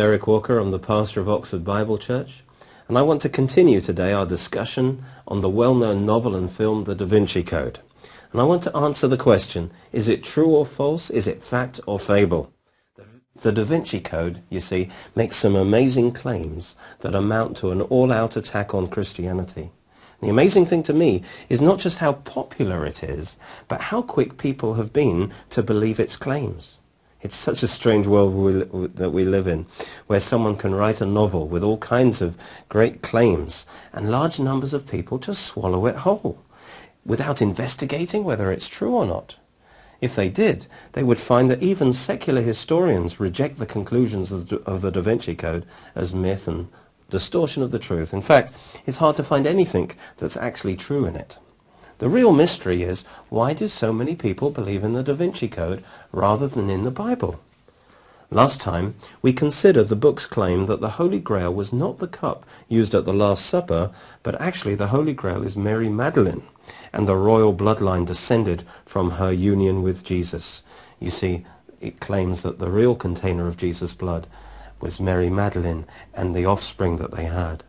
I'm Walker. I'm the pastor of Oxford Bible Church. And I want to continue today our discussion on the well-known novel and film The Da Vinci Code. And I want to answer the question, is it true or false? Is it fact or fable? The Da Vinci Code, you see, makes some amazing claims that amount to an all-out attack on Christianity. The amazing thing to me is not just how popular it is, but how quick people have been to believe its claims. It's such a strange world we, that we live in, where someone can write a novel with all kinds of great claims, and large numbers of people just swallow it whole, without investigating whether it's true or not. If they did, they would find that even secular historians reject the conclusions of the, of the Da Vinci Code as myth and distortion of the truth. In fact, it's hard to find anything that's actually true in it. The real mystery is, why do so many people believe in the Da Vinci Code rather than in the Bible? Last time, we considered the book's claim that the Holy Grail was not the cup used at the Last Supper, but actually the Holy Grail is Mary Magdalene, and the royal bloodline descended from her union with Jesus. You see, it claims that the real container of Jesus' blood was Mary Magdalene and the offspring that they had.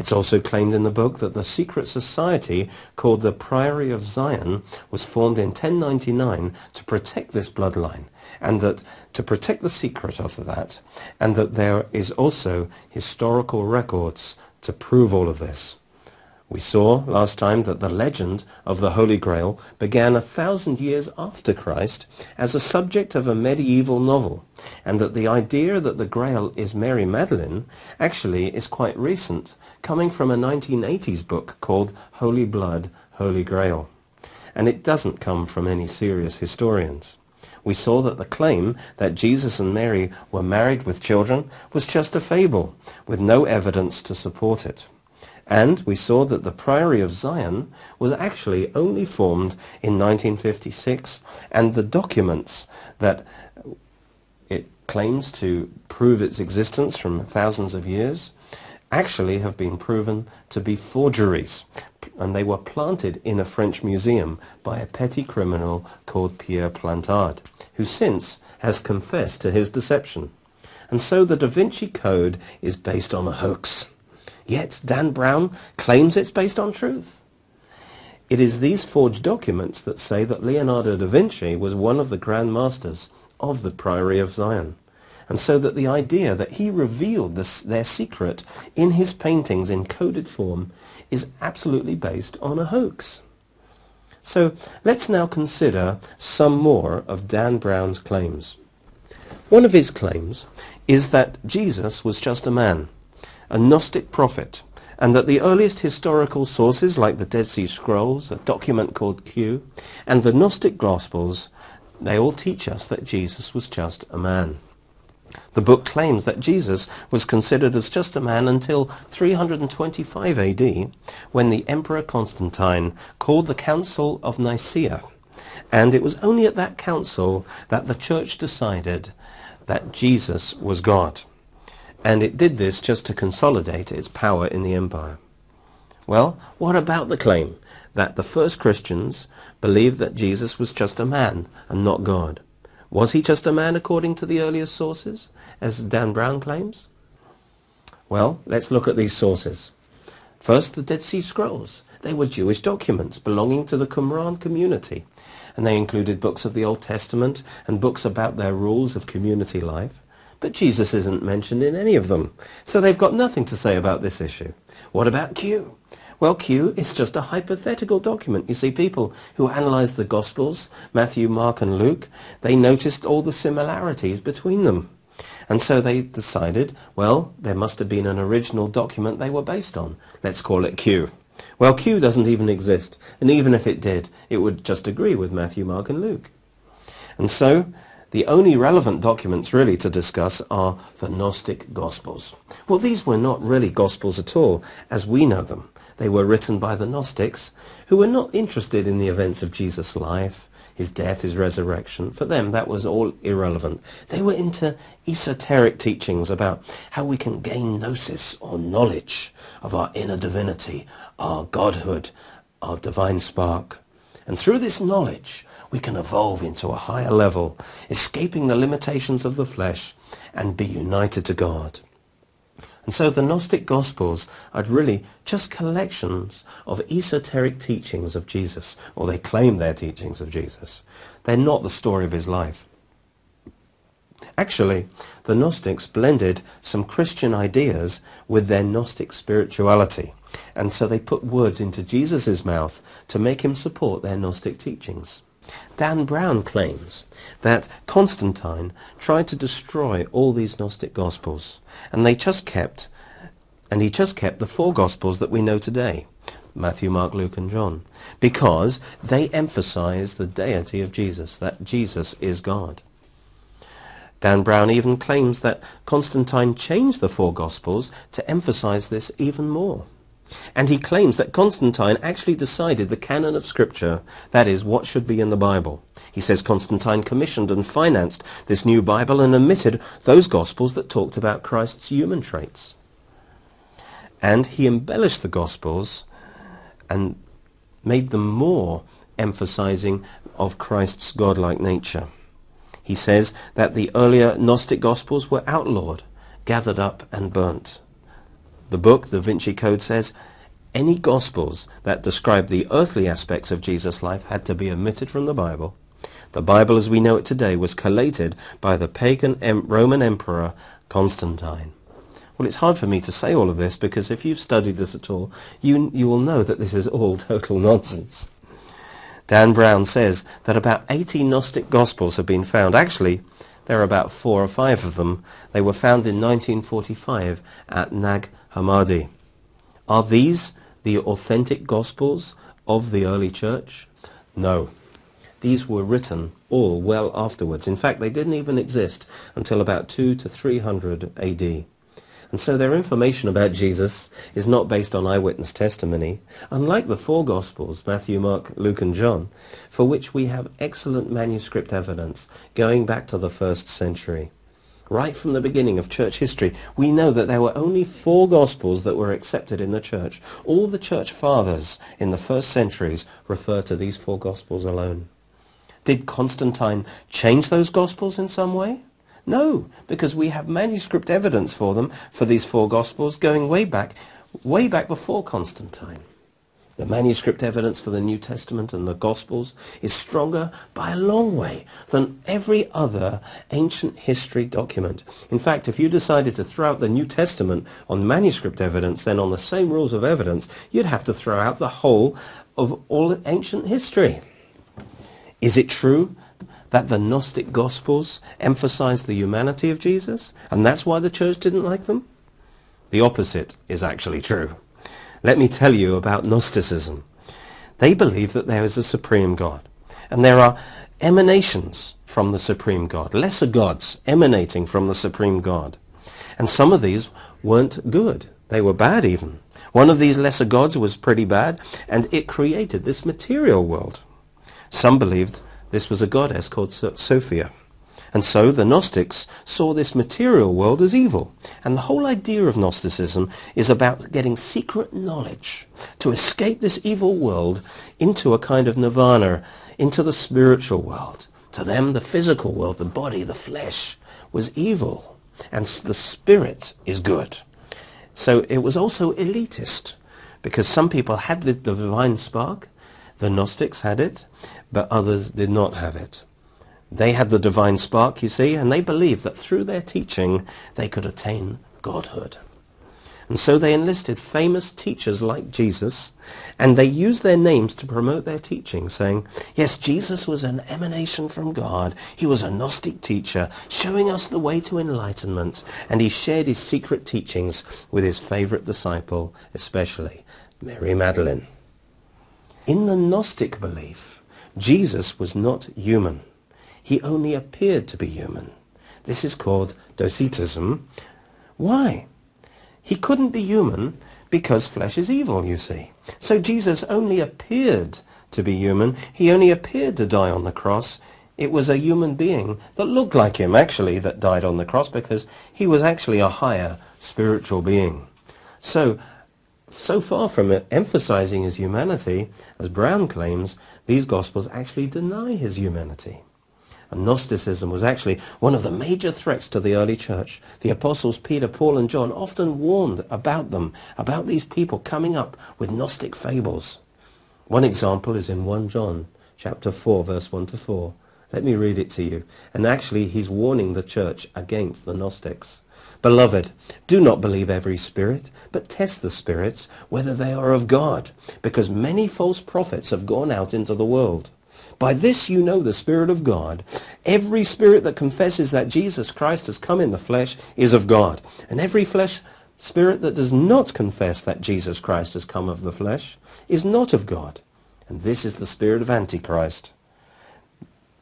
It's also claimed in the book that the secret society called the Priory of Sion was formed in 1099 to protect this bloodline and that to protect the secret of that and that there is also historical records to prove all of this. We saw last time that the legend of the Holy Grail began a thousand years after Christ as a subject of a medieval novel, and that the idea that the Grail is Mary Magdalene actually is quite recent, coming from a 1980s book called Holy Blood, Holy Grail. And it doesn't come from any serious historians. We saw that the claim that Jesus and Mary were married with children was just a fable, with no evidence to support it. And we saw that the Priory of Sion was actually only formed in 1956, and the documents that it claims to prove its existence from thousands of years actually have been proven to be forgeries. And they were planted in a French museum by a petty criminal called Pierre Plantard, who since has confessed to his deception. And so the Da Vinci Code is based on a hoax. Yet Dan Brown claims it's based on truth. It is these forged documents that say that Leonardo da Vinci was one of the grand masters of the Priory of Sion. And so that the idea that he revealed this, their secret in his paintings in coded form is absolutely based on a hoax. So let's now consider some more of Dan Brown's claims. One of his claims is that Jesus was just a man a Gnostic prophet, and that the earliest historical sources like the Dead Sea Scrolls, a document called Q, and the Gnostic Gospels, they all teach us that Jesus was just a man. The book claims that Jesus was considered as just a man until 325 AD, when the Emperor Constantine called the Council of Nicaea. And it was only at that council that the church decided that Jesus was God and it did this just to consolidate its power in the empire. Well, what about the claim that the first Christians believed that Jesus was just a man and not God? Was he just a man according to the earliest sources, as Dan Brown claims? Well, let's look at these sources. First, the Dead Sea Scrolls. They were Jewish documents belonging to the Qumran community, and they included books of the Old Testament and books about their rules of community life. But Jesus isn't mentioned in any of them. So they've got nothing to say about this issue. What about Q? Well, Q is just a hypothetical document. You see, people who analyzed the Gospels, Matthew, Mark, and Luke, they noticed all the similarities between them. And so they decided, well, there must have been an original document they were based on. Let's call it Q. Well, Q doesn't even exist. And even if it did, it would just agree with Matthew, Mark, and Luke. And so the only relevant documents really to discuss are the Gnostic Gospels. Well, these were not really Gospels at all, as we know them. They were written by the Gnostics, who were not interested in the events of Jesus' life, his death, his resurrection. For them, that was all irrelevant. They were into esoteric teachings about how we can gain gnosis or knowledge of our inner divinity, our godhood, our divine spark. And through this knowledge, we can evolve into a higher level, escaping the limitations of the flesh and be united to God. And so the Gnostic Gospels are really just collections of esoteric teachings of Jesus, or they claim they're teachings of Jesus. They're not the story of his life. Actually, the Gnostics blended some Christian ideas with their Gnostic spirituality. And so they put words into Jesus' mouth to make him support their Gnostic teachings. Dan Brown claims that Constantine tried to destroy all these Gnostic Gospels, and they just kept, and he just kept the four Gospels that we know today, Matthew, Mark, Luke, and John, because they emphasize the deity of Jesus, that Jesus is God. Dan Brown even claims that Constantine changed the four Gospels to emphasize this even more. And he claims that Constantine actually decided the canon of Scripture, that is, what should be in the Bible. He says Constantine commissioned and financed this new Bible and omitted those Gospels that talked about Christ's human traits. And he embellished the Gospels and made them more emphasizing of Christ's godlike nature. He says that the earlier Gnostic Gospels were outlawed, gathered up and burnt. The book, The Vinci Code, says any Gospels that describe the earthly aspects of Jesus' life had to be omitted from the Bible. The Bible as we know it today was collated by the pagan Roman Emperor Constantine. Well, it's hard for me to say all of this because if you've studied this at all, you, you will know that this is all total nonsense. Dan Brown says that about 80 Gnostic Gospels have been found. Actually, there are about four or five of them. They were found in 1945 at Nag Hammadi. Are these the authentic Gospels of the early church? No. These were written all well afterwards. In fact, they didn't even exist until about 2 to 300 AD. And so their information about Jesus is not based on eyewitness testimony, unlike the four Gospels, Matthew, Mark, Luke and John, for which we have excellent manuscript evidence going back to the first century. Right from the beginning of church history, we know that there were only four Gospels that were accepted in the church. All the church fathers in the first centuries refer to these four Gospels alone. Did Constantine change those Gospels in some way? No, because we have manuscript evidence for them, for these four Gospels, going way back, way back before Constantine. The manuscript evidence for the New Testament and the Gospels is stronger by a long way than every other ancient history document. In fact, if you decided to throw out the New Testament on manuscript evidence, then on the same rules of evidence, you'd have to throw out the whole of all ancient history. Is it true that the Gnostic Gospels emphasize the humanity of Jesus, and that's why the church didn't like them? The opposite is actually true. Let me tell you about Gnosticism. They believe that there is a supreme God, and there are emanations from the supreme God, lesser gods emanating from the supreme God. And some of these weren't good. They were bad even. One of these lesser gods was pretty bad, and it created this material world. Some believed this was a goddess called Sophia. And so the Gnostics saw this material world as evil. And the whole idea of Gnosticism is about getting secret knowledge to escape this evil world into a kind of nirvana, into the spiritual world. To them, the physical world, the body, the flesh, was evil. And the spirit is good. So it was also elitist because some people had the divine spark the Gnostics had it, but others did not have it. They had the divine spark, you see, and they believed that through their teaching they could attain godhood. And so they enlisted famous teachers like Jesus, and they used their names to promote their teaching, saying, yes, Jesus was an emanation from God. He was a Gnostic teacher, showing us the way to enlightenment, and he shared his secret teachings with his favorite disciple, especially Mary Magdalene. In the Gnostic belief, Jesus was not human. He only appeared to be human. This is called docetism. Why? He couldn't be human because flesh is evil, you see. So Jesus only appeared to be human. He only appeared to die on the cross. It was a human being that looked like him, actually, that died on the cross because he was actually a higher spiritual being. So so far from emphasizing his humanity, as Brown claims, these Gospels actually deny his humanity. And Gnosticism was actually one of the major threats to the early church. The apostles Peter, Paul and John often warned about them, about these people coming up with Gnostic fables. One example is in 1 John chapter 4 verse 1 to 4. Let me read it to you. And actually he's warning the church against the Gnostics. Beloved, do not believe every spirit, but test the spirits whether they are of God, because many false prophets have gone out into the world. By this you know the Spirit of God. Every spirit that confesses that Jesus Christ has come in the flesh is of God. And every flesh spirit that does not confess that Jesus Christ has come of the flesh is not of God. And this is the spirit of Antichrist,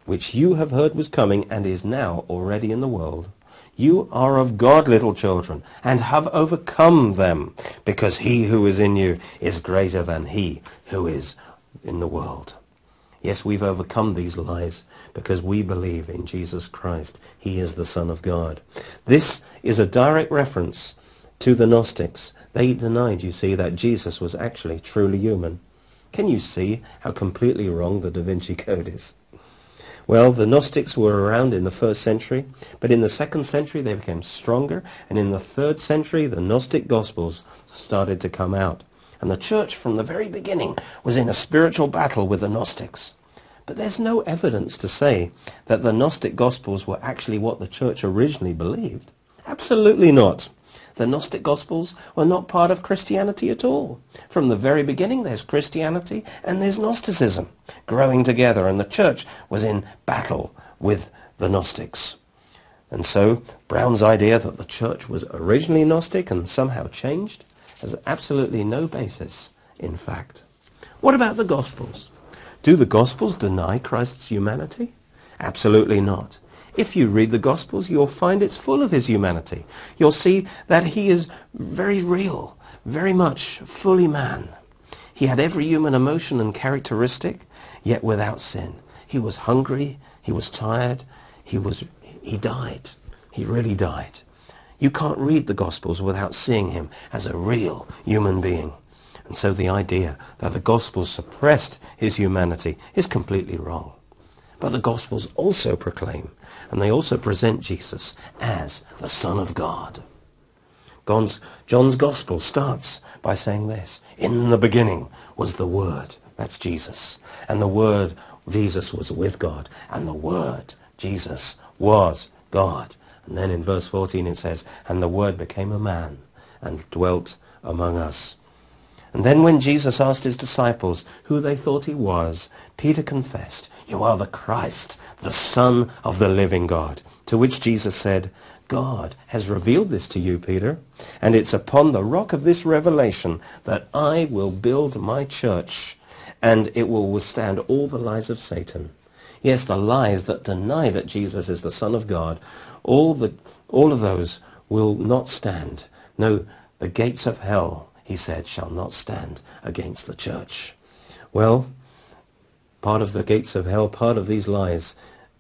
which you have heard was coming and is now already in the world. You are of God, little children, and have overcome them, because he who is in you is greater than he who is in the world. Yes, we've overcome these lies because we believe in Jesus Christ. He is the Son of God. This is a direct reference to the Gnostics. They denied, you see, that Jesus was actually truly human. Can you see how completely wrong the Da Vinci Code is? Well, the Gnostics were around in the first century, but in the second century they became stronger, and in the third century the Gnostic Gospels started to come out. And the church from the very beginning was in a spiritual battle with the Gnostics. But there's no evidence to say that the Gnostic Gospels were actually what the church originally believed. Absolutely not. The Gnostic Gospels were not part of Christianity at all. From the very beginning there's Christianity and there's Gnosticism growing together and the church was in battle with the Gnostics. And so Brown's idea that the church was originally Gnostic and somehow changed has absolutely no basis in fact. What about the Gospels? Do the Gospels deny Christ's humanity? Absolutely not. If you read the Gospels, you'll find it's full of his humanity. You'll see that he is very real, very much fully man. He had every human emotion and characteristic, yet without sin. He was hungry, he was tired, he was he died. He really died. You can't read the Gospels without seeing him as a real human being. And so the idea that the Gospels suppressed his humanity is completely wrong. But the Gospels also proclaim, and they also present Jesus as the Son of God. John's, John's Gospel starts by saying this, In the beginning was the Word, that's Jesus, and the Word, Jesus, was with God, and the Word, Jesus, was God. And then in verse 14 it says, And the Word became a man and dwelt among us. And then when Jesus asked his disciples who they thought he was, Peter confessed, You are the Christ, the Son of the living God. To which Jesus said, God has revealed this to you, Peter, and it's upon the rock of this revelation that I will build my church, and it will withstand all the lies of Satan. Yes, the lies that deny that Jesus is the Son of God, all, the, all of those will not stand. No, the gates of hell, he said, shall not stand against the church. Well, part of the gates of hell, part of these lies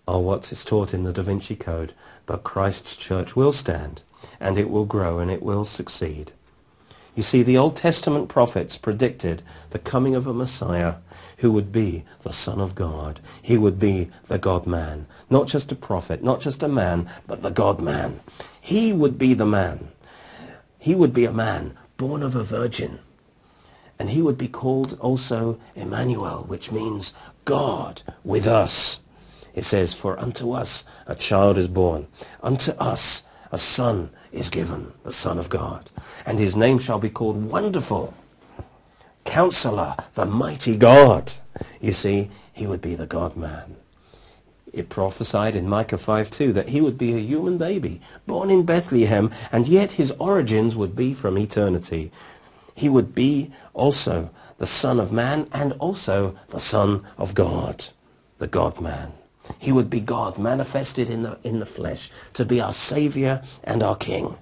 are what is taught in the Da Vinci Code, but Christ's church will stand, and it will grow, and it will succeed. You see, the Old Testament prophets predicted the coming of a Messiah who would be the Son of God. He would be the God-man. Not just a prophet, not just a man, but the God-man. He would be the man. He would be a man born of a virgin. And he would be called also Emmanuel, which means God with us. It says, For unto us a child is born, unto us a son is given, the Son of God. And his name shall be called Wonderful, Counselor, the Mighty God. You see, he would be the God-man. It prophesied in Micah 5:2 that he would be a human baby, born in Bethlehem, and yet his origins would be from eternity. He would be also the Son of Man and also the Son of God, the God-man. He would be God manifested in the, in the flesh to be our Savior and our King.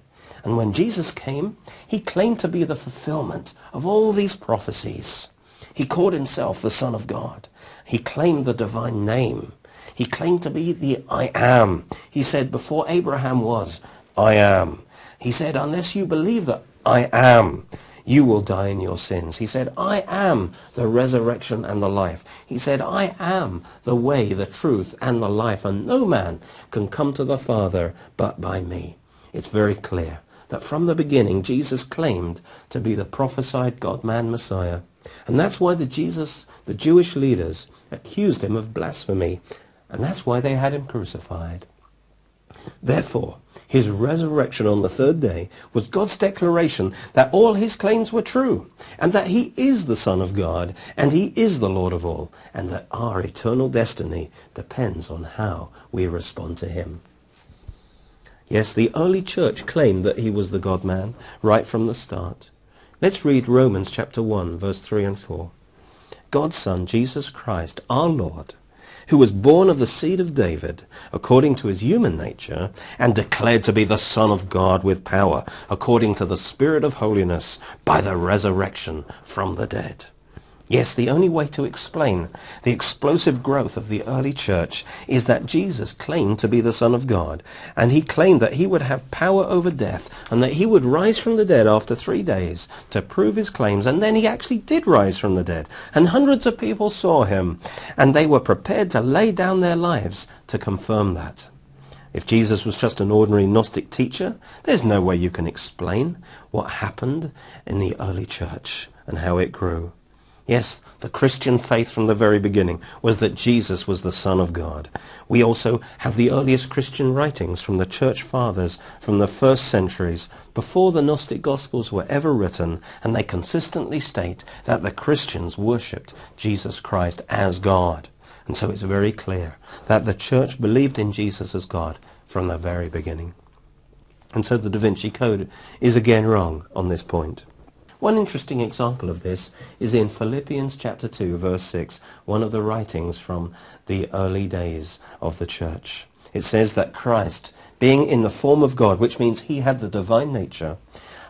And when Jesus came, he claimed to be the fulfillment of all these prophecies. He called himself the Son of God. He claimed the divine name. He claimed to be the I am. He said, before Abraham was, I am. He said, unless you believe that I am, you will die in your sins. He said, I am the resurrection and the life. He said, I am the way, the truth, and the life, and no man can come to the Father but by me. It's very clear that from the beginning Jesus claimed to be the prophesied God-man Messiah. And that's why the Jesus, the Jewish leaders accused him of blasphemy. And that's why they had him crucified. Therefore, his resurrection on the third day was God's declaration that all his claims were true, and that he is the Son of God, and he is the Lord of all, and that our eternal destiny depends on how we respond to him. Yes, the early church claimed that he was the God-man right from the start. Let's read Romans chapter 1, verse 3 and 4. God's Son, Jesus Christ, our Lord, who was born of the seed of David according to his human nature and declared to be the Son of God with power according to the Spirit of holiness by the resurrection from the dead. Yes, the only way to explain the explosive growth of the early church is that Jesus claimed to be the Son of God, and he claimed that he would have power over death, and that he would rise from the dead after three days to prove his claims, and then he actually did rise from the dead, and hundreds of people saw him, and they were prepared to lay down their lives to confirm that. If Jesus was just an ordinary Gnostic teacher, there's no way you can explain what happened in the early church and how it grew. Yes, the Christian faith from the very beginning was that Jesus was the Son of God. We also have the earliest Christian writings from the church fathers from the first centuries before the Gnostic Gospels were ever written, and they consistently state that the Christians worshipped Jesus Christ as God. And so it's very clear that the church believed in Jesus as God from the very beginning. And so the Da Vinci Code is again wrong on this point. One interesting example of this is in Philippians chapter 2 verse 6, one of the writings from the early days of the church. It says that Christ, being in the form of God, which means he had the divine nature,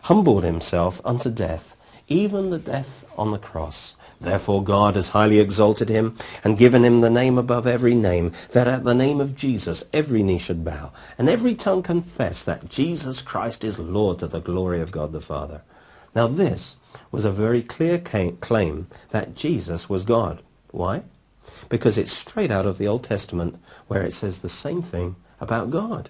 humbled himself unto death, even the death on the cross. Therefore God has highly exalted him and given him the name above every name, that at the name of Jesus every knee should bow, and every tongue confess that Jesus Christ is Lord to the glory of God the Father. Now this was a very clear claim that Jesus was God. Why? Because it's straight out of the Old Testament where it says the same thing about God.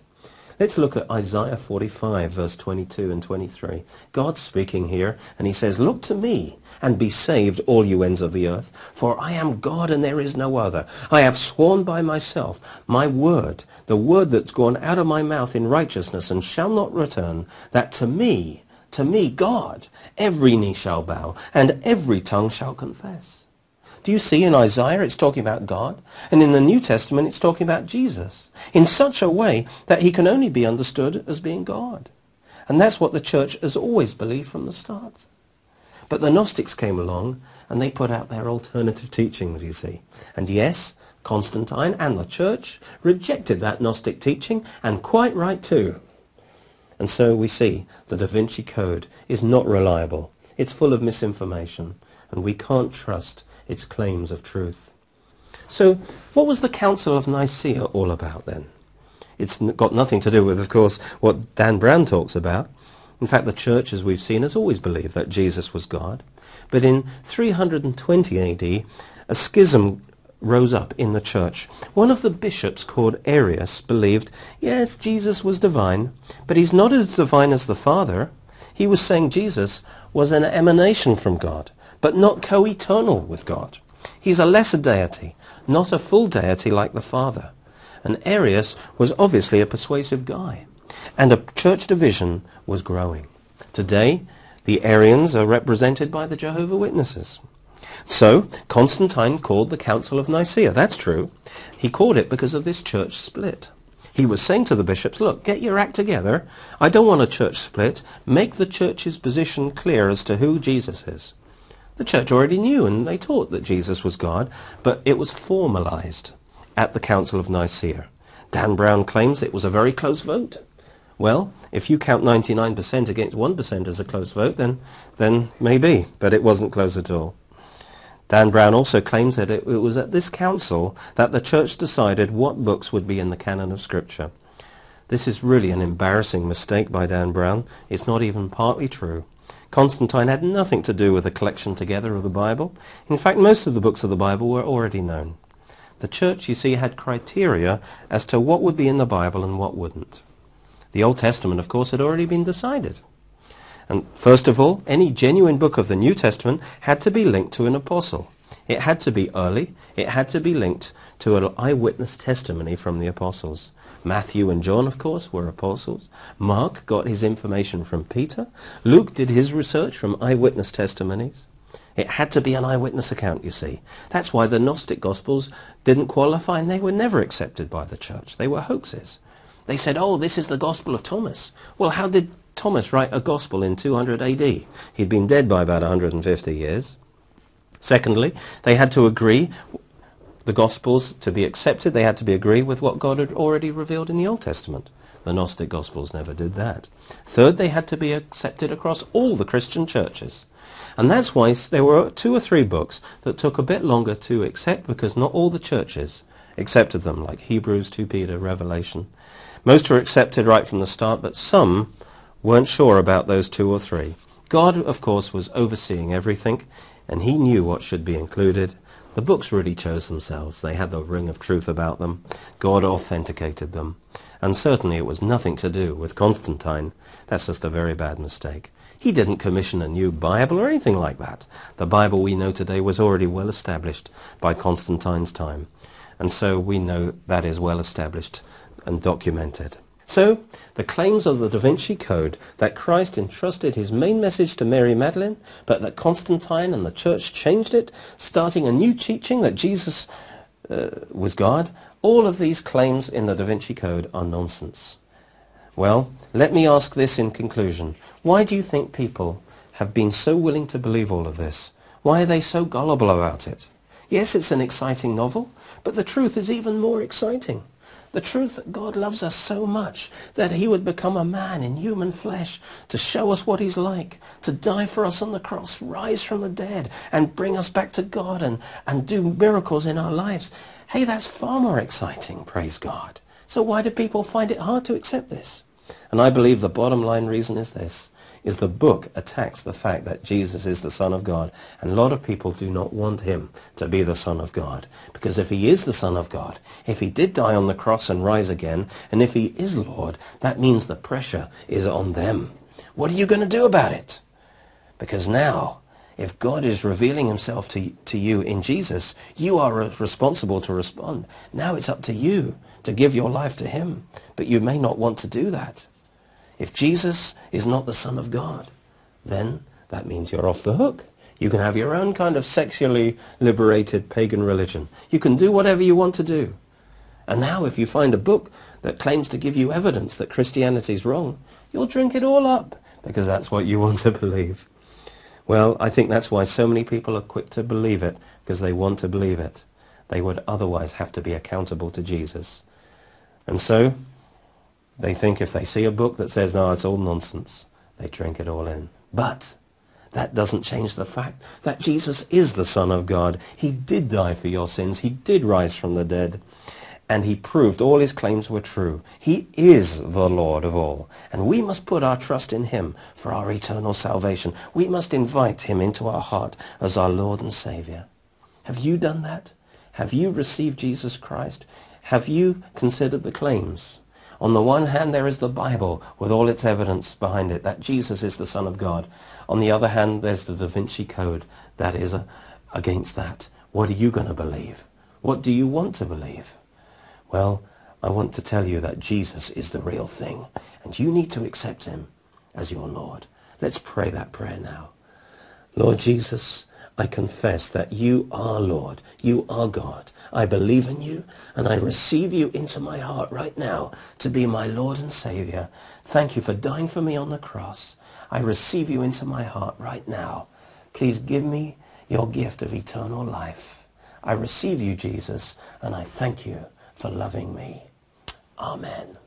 Let's look at Isaiah 45, verse 22 and 23. God's speaking here, and he says, Look to me, and be saved, all you ends of the earth, for I am God, and there is no other. I have sworn by myself, my word, the word that's gone out of my mouth in righteousness, and shall not return, that to me to me, God, every knee shall bow and every tongue shall confess. Do you see in Isaiah it's talking about God? And in the New Testament it's talking about Jesus in such a way that he can only be understood as being God. And that's what the church has always believed from the start. But the Gnostics came along and they put out their alternative teachings, you see. And yes, Constantine and the church rejected that Gnostic teaching, and quite right too. And so we see the Da Vinci Code is not reliable. It's full of misinformation, and we can't trust its claims of truth. So what was the Council of Nicaea all about then? It's got nothing to do with, of course, what Dan Brown talks about. In fact, the church, as we've seen, has always believed that Jesus was God. But in 320 AD, a schism rose up in the church. One of the bishops called Arius believed, yes, Jesus was divine, but he's not as divine as the Father. He was saying Jesus was an emanation from God, but not co-eternal with God. He's a lesser deity, not a full deity like the Father. And Arius was obviously a persuasive guy. And a church division was growing. Today, the Arians are represented by the Jehovah Witnesses. So Constantine called the Council of Nicaea. That's true. He called it because of this church split. He was saying to the bishops, look, get your act together. I don't want a church split. Make the church's position clear as to who Jesus is. The church already knew and they taught that Jesus was God, but it was formalized at the Council of Nicaea. Dan Brown claims it was a very close vote. Well, if you count 99% against 1% as a close vote, then, then maybe, but it wasn't close at all. Dan Brown also claims that it, it was at this council that the church decided what books would be in the canon of Scripture. This is really an embarrassing mistake by Dan Brown. It's not even partly true. Constantine had nothing to do with the collection together of the Bible. In fact, most of the books of the Bible were already known. The church, you see, had criteria as to what would be in the Bible and what wouldn't. The Old Testament, of course, had already been decided. And first of all, any genuine book of the New Testament had to be linked to an apostle. It had to be early. It had to be linked to an eyewitness testimony from the apostles. Matthew and John, of course, were apostles. Mark got his information from Peter. Luke did his research from eyewitness testimonies. It had to be an eyewitness account, you see. That's why the Gnostic Gospels didn't qualify and they were never accepted by the church. They were hoaxes. They said, oh, this is the Gospel of Thomas. Well, how did Thomas write a Gospel in 200 AD? He'd been dead by about 150 years. Secondly, they had to agree the Gospels to be accepted, they had to be agree with what God had already revealed in the Old Testament. The Gnostic Gospels never did that. Third, they had to be accepted across all the Christian churches. And that's why there were two or three books that took a bit longer to accept because not all the churches accepted them, like Hebrews, 2 Peter, Revelation. Most were accepted right from the start, but some weren't sure about those two or three. God, of course, was overseeing everything, and he knew what should be included, the books really chose themselves. They had the ring of truth about them. God authenticated them. And certainly it was nothing to do with Constantine. That's just a very bad mistake. He didn't commission a new Bible or anything like that. The Bible we know today was already well established by Constantine's time. And so we know that is well established and documented. So, the claims of the Da Vinci Code that Christ entrusted his main message to Mary Magdalene, but that Constantine and the church changed it, starting a new teaching that Jesus uh, was God, all of these claims in the Da Vinci Code are nonsense. Well, let me ask this in conclusion. Why do you think people have been so willing to believe all of this? Why are they so gullible about it? Yes, it's an exciting novel, but the truth is even more exciting. The truth that God loves us so much that he would become a man in human flesh to show us what he's like, to die for us on the cross, rise from the dead, and bring us back to God and, and do miracles in our lives. Hey, that's far more exciting, praise God. So why do people find it hard to accept this? And I believe the bottom line reason is this is the book attacks the fact that Jesus is the Son of God. And a lot of people do not want him to be the Son of God. Because if he is the Son of God, if he did die on the cross and rise again, and if he is Lord, that means the pressure is on them. What are you going to do about it? Because now, if God is revealing himself to, to you in Jesus, you are responsible to respond. Now it's up to you to give your life to him. But you may not want to do that. If Jesus is not the Son of God, then that means you're off the hook. You can have your own kind of sexually liberated pagan religion. You can do whatever you want to do. And now if you find a book that claims to give you evidence that Christianity is wrong, you'll drink it all up because that's what you want to believe. Well, I think that's why so many people are quick to believe it because they want to believe it. They would otherwise have to be accountable to Jesus. And so they think if they see a book that says, no, it's all nonsense, they drink it all in. But that doesn't change the fact that Jesus is the Son of God. He did die for your sins. He did rise from the dead. And he proved all his claims were true. He is the Lord of all. And we must put our trust in him for our eternal salvation. We must invite him into our heart as our Lord and Savior. Have you done that? Have you received Jesus Christ? Have you considered the claims? On the one hand, there is the Bible with all its evidence behind it that Jesus is the Son of God. On the other hand, there's the Da Vinci Code that is uh, against that. What are you going to believe? What do you want to believe? Well, I want to tell you that Jesus is the real thing, and you need to accept him as your Lord. Let's pray that prayer now. Lord Jesus, I confess that you are Lord. You are God. I believe in you and I receive you into my heart right now to be my Lord and Savior. Thank you for dying for me on the cross. I receive you into my heart right now. Please give me your gift of eternal life. I receive you, Jesus, and I thank you for loving me. Amen.